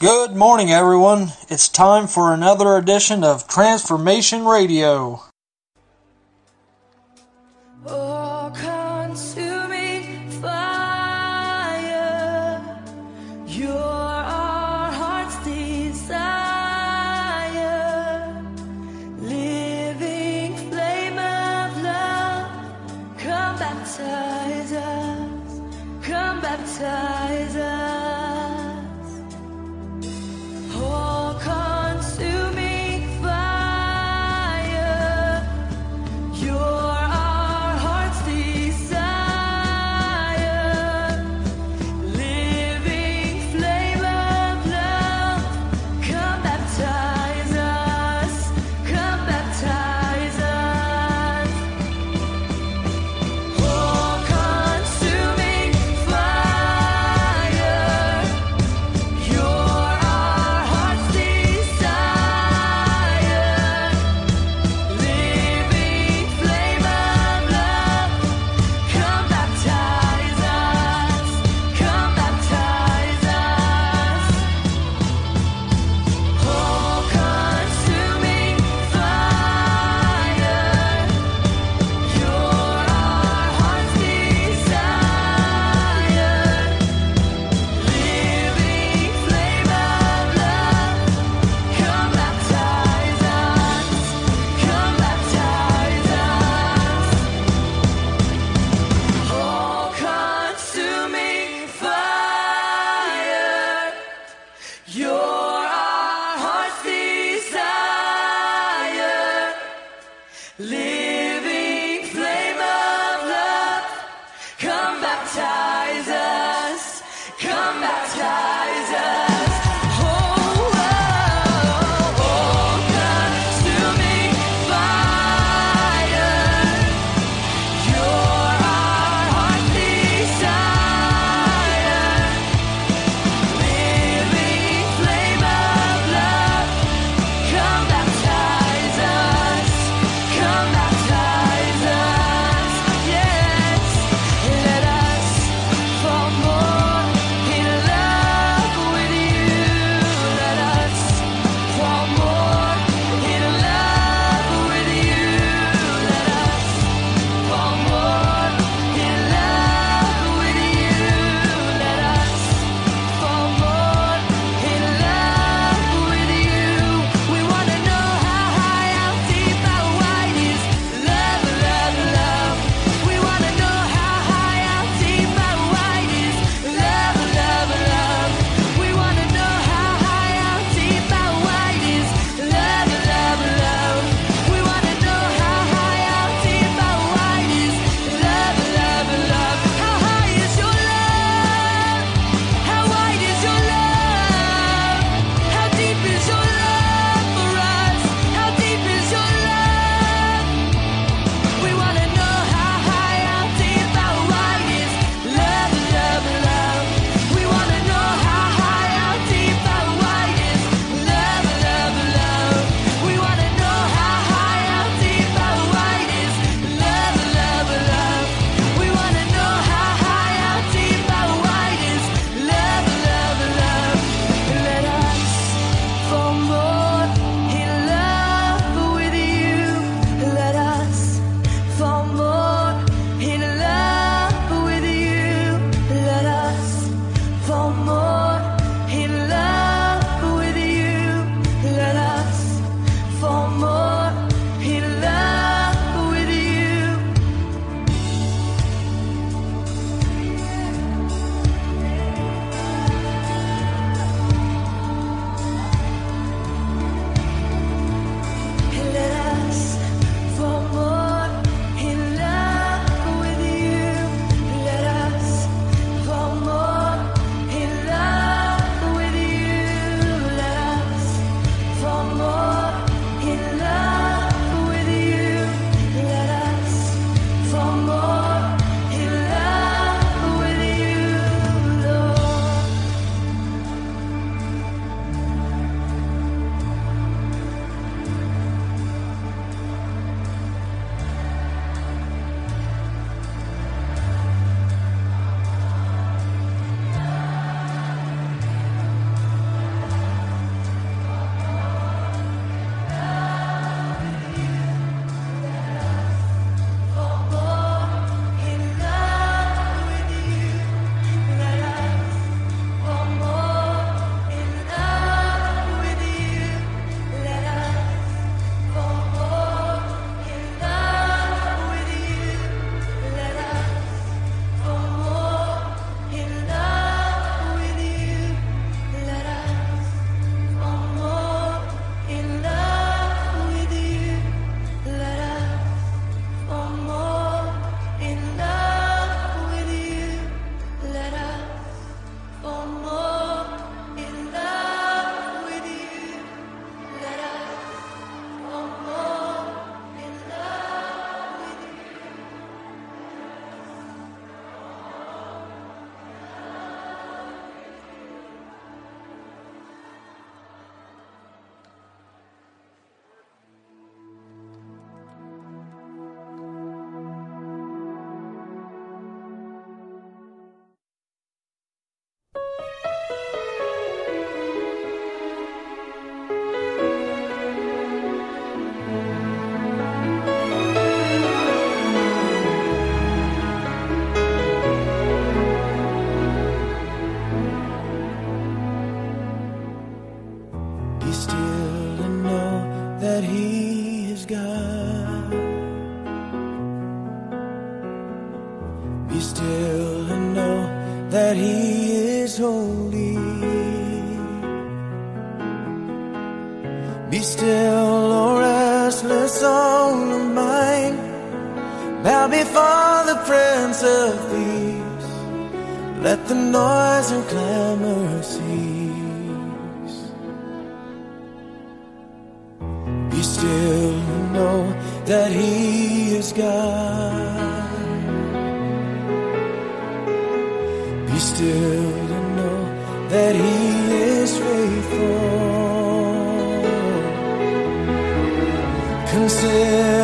Good morning, everyone. It's time for another edition of Transformation Radio. Oh, Let the noise and clamor cease. Be still and know that He is God. Be still and know that He is faithful. Consider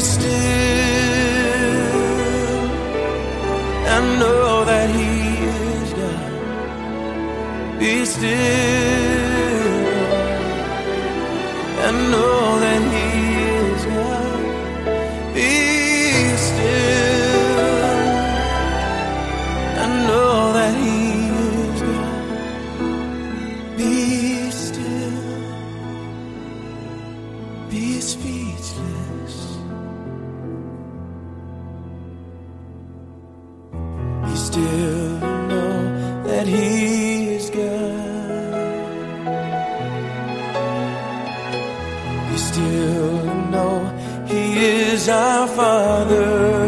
Be still and know that He is God. Be still our Father.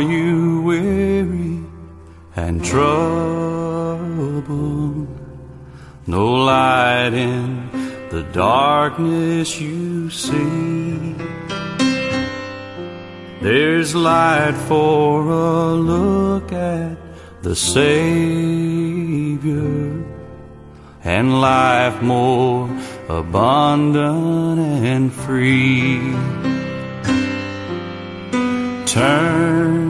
Are you weary and troubled? No light in the darkness you see. There's light for a look at the Savior and life more abundant and free. Turn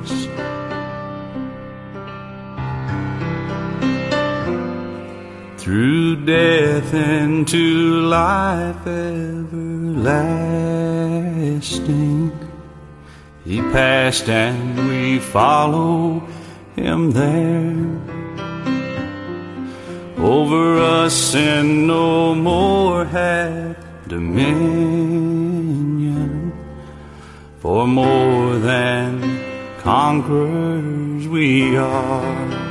Through death into life everlasting. He passed and we follow him there. Over us sin no more had dominion, for more than conquerors we are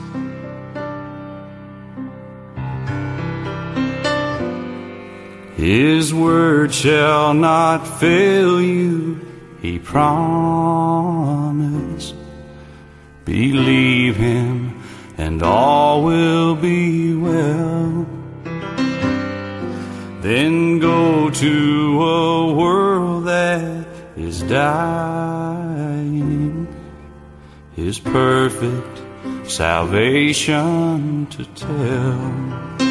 His word shall not fail you, he promised. Believe him, and all will be well. Then go to a world that is dying, his perfect salvation to tell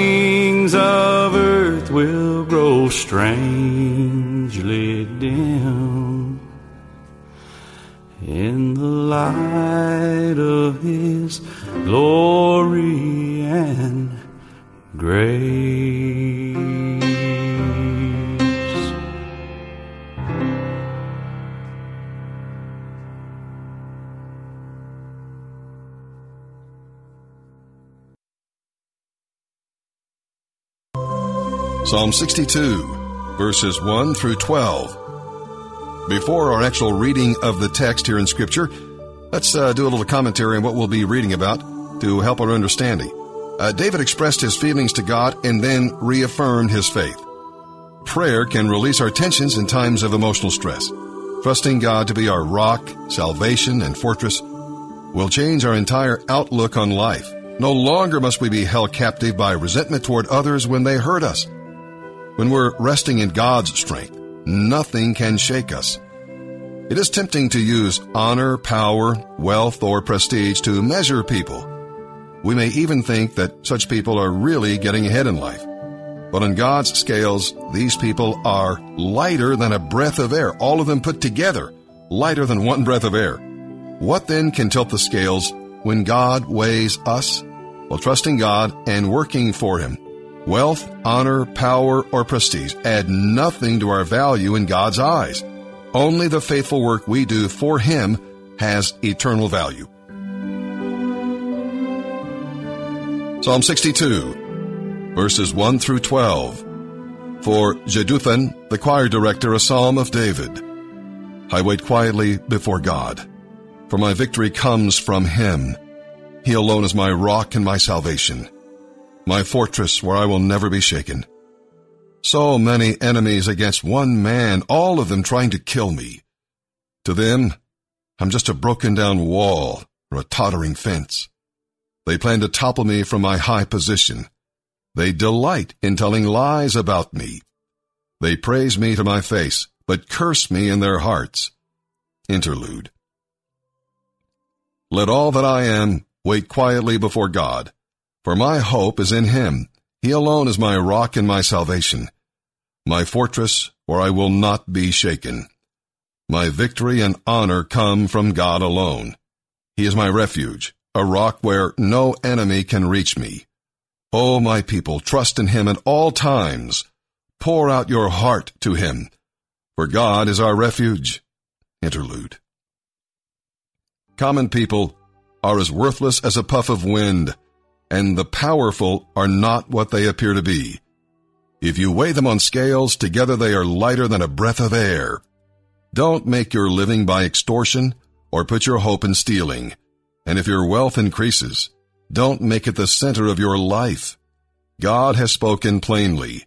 things of earth will grow strangely dim in the light of His glory and grace. Psalm 62, verses 1 through 12. Before our actual reading of the text here in Scripture, let's uh, do a little commentary on what we'll be reading about to help our understanding. Uh, David expressed his feelings to God and then reaffirmed his faith. Prayer can release our tensions in times of emotional stress. Trusting God to be our rock, salvation, and fortress will change our entire outlook on life. No longer must we be held captive by resentment toward others when they hurt us. When we're resting in God's strength, nothing can shake us. It is tempting to use honor, power, wealth, or prestige to measure people. We may even think that such people are really getting ahead in life. But on God's scales, these people are lighter than a breath of air, all of them put together, lighter than one breath of air. What then can tilt the scales when God weighs us? Well, trusting God and working for Him. Wealth, honor, power, or prestige add nothing to our value in God's eyes. Only the faithful work we do for Him has eternal value. Psalm 62, verses 1 through 12. For Jeduthun, the choir director, a psalm of David. I wait quietly before God, for my victory comes from Him. He alone is my rock and my salvation, my fortress where I will never be shaken. So many enemies against one man, all of them trying to kill me. To them, I'm just a broken down wall or a tottering fence. They plan to topple me from my high position. They delight in telling lies about me. They praise me to my face, but curse me in their hearts. Interlude. Let all that I am wait quietly before God, for my hope is in Him. He alone is my rock and my salvation, my fortress where I will not be shaken. My victory and honor come from God alone. He is my refuge, a rock where no enemy can reach me. O my people, trust in him at all times. Pour out your heart to him, for God is our refuge. Interlude. Common people are as worthless as a puff of wind, and the powerful are not what they appear to be. If you weigh them on scales, together they are lighter than a breath of air. Don't make your living by extortion or put your hope in stealing. And if your wealth increases, don't make it the center of your life. God has spoken plainly,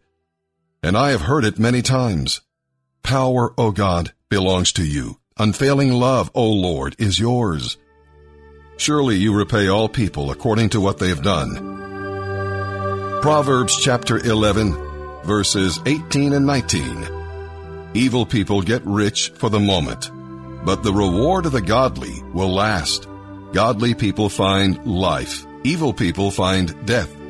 and I have heard it many times. Power, O God, belongs to you. Unfailing love, O Lord, is yours. Surely you repay all people according to what they have done. Proverbs chapter 11, verses 18 and 19. Evil people get rich for the moment, but the reward of the godly will last. Godly people find life. Evil people find death.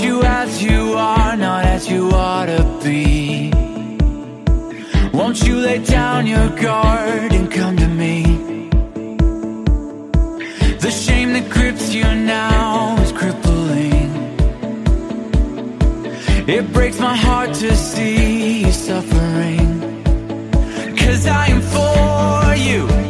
you as you are, not as you ought to be. Won't you lay down your guard and come to me? The shame that grips you now is crippling. It breaks my heart to see you suffering. Cause I am for you.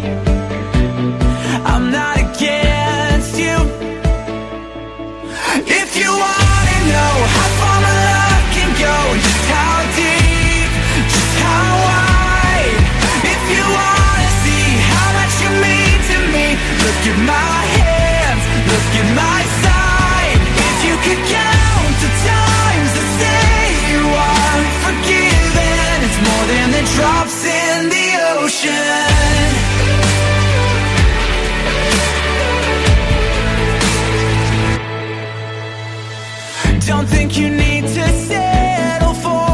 my hands, look at my side If you could count the times say you are forgiven It's more than the drops in the ocean. Don't think you need to settle for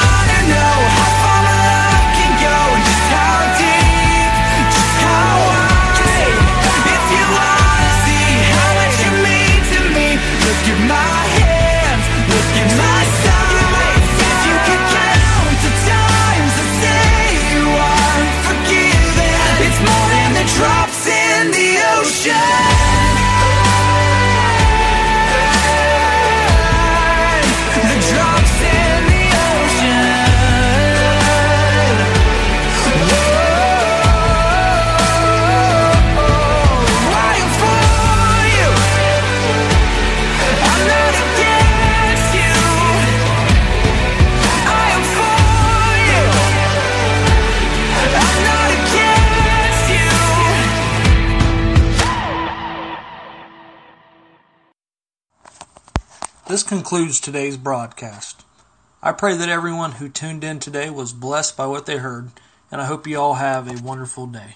concludes today's broadcast. I pray that everyone who tuned in today was blessed by what they heard, and I hope you all have a wonderful day.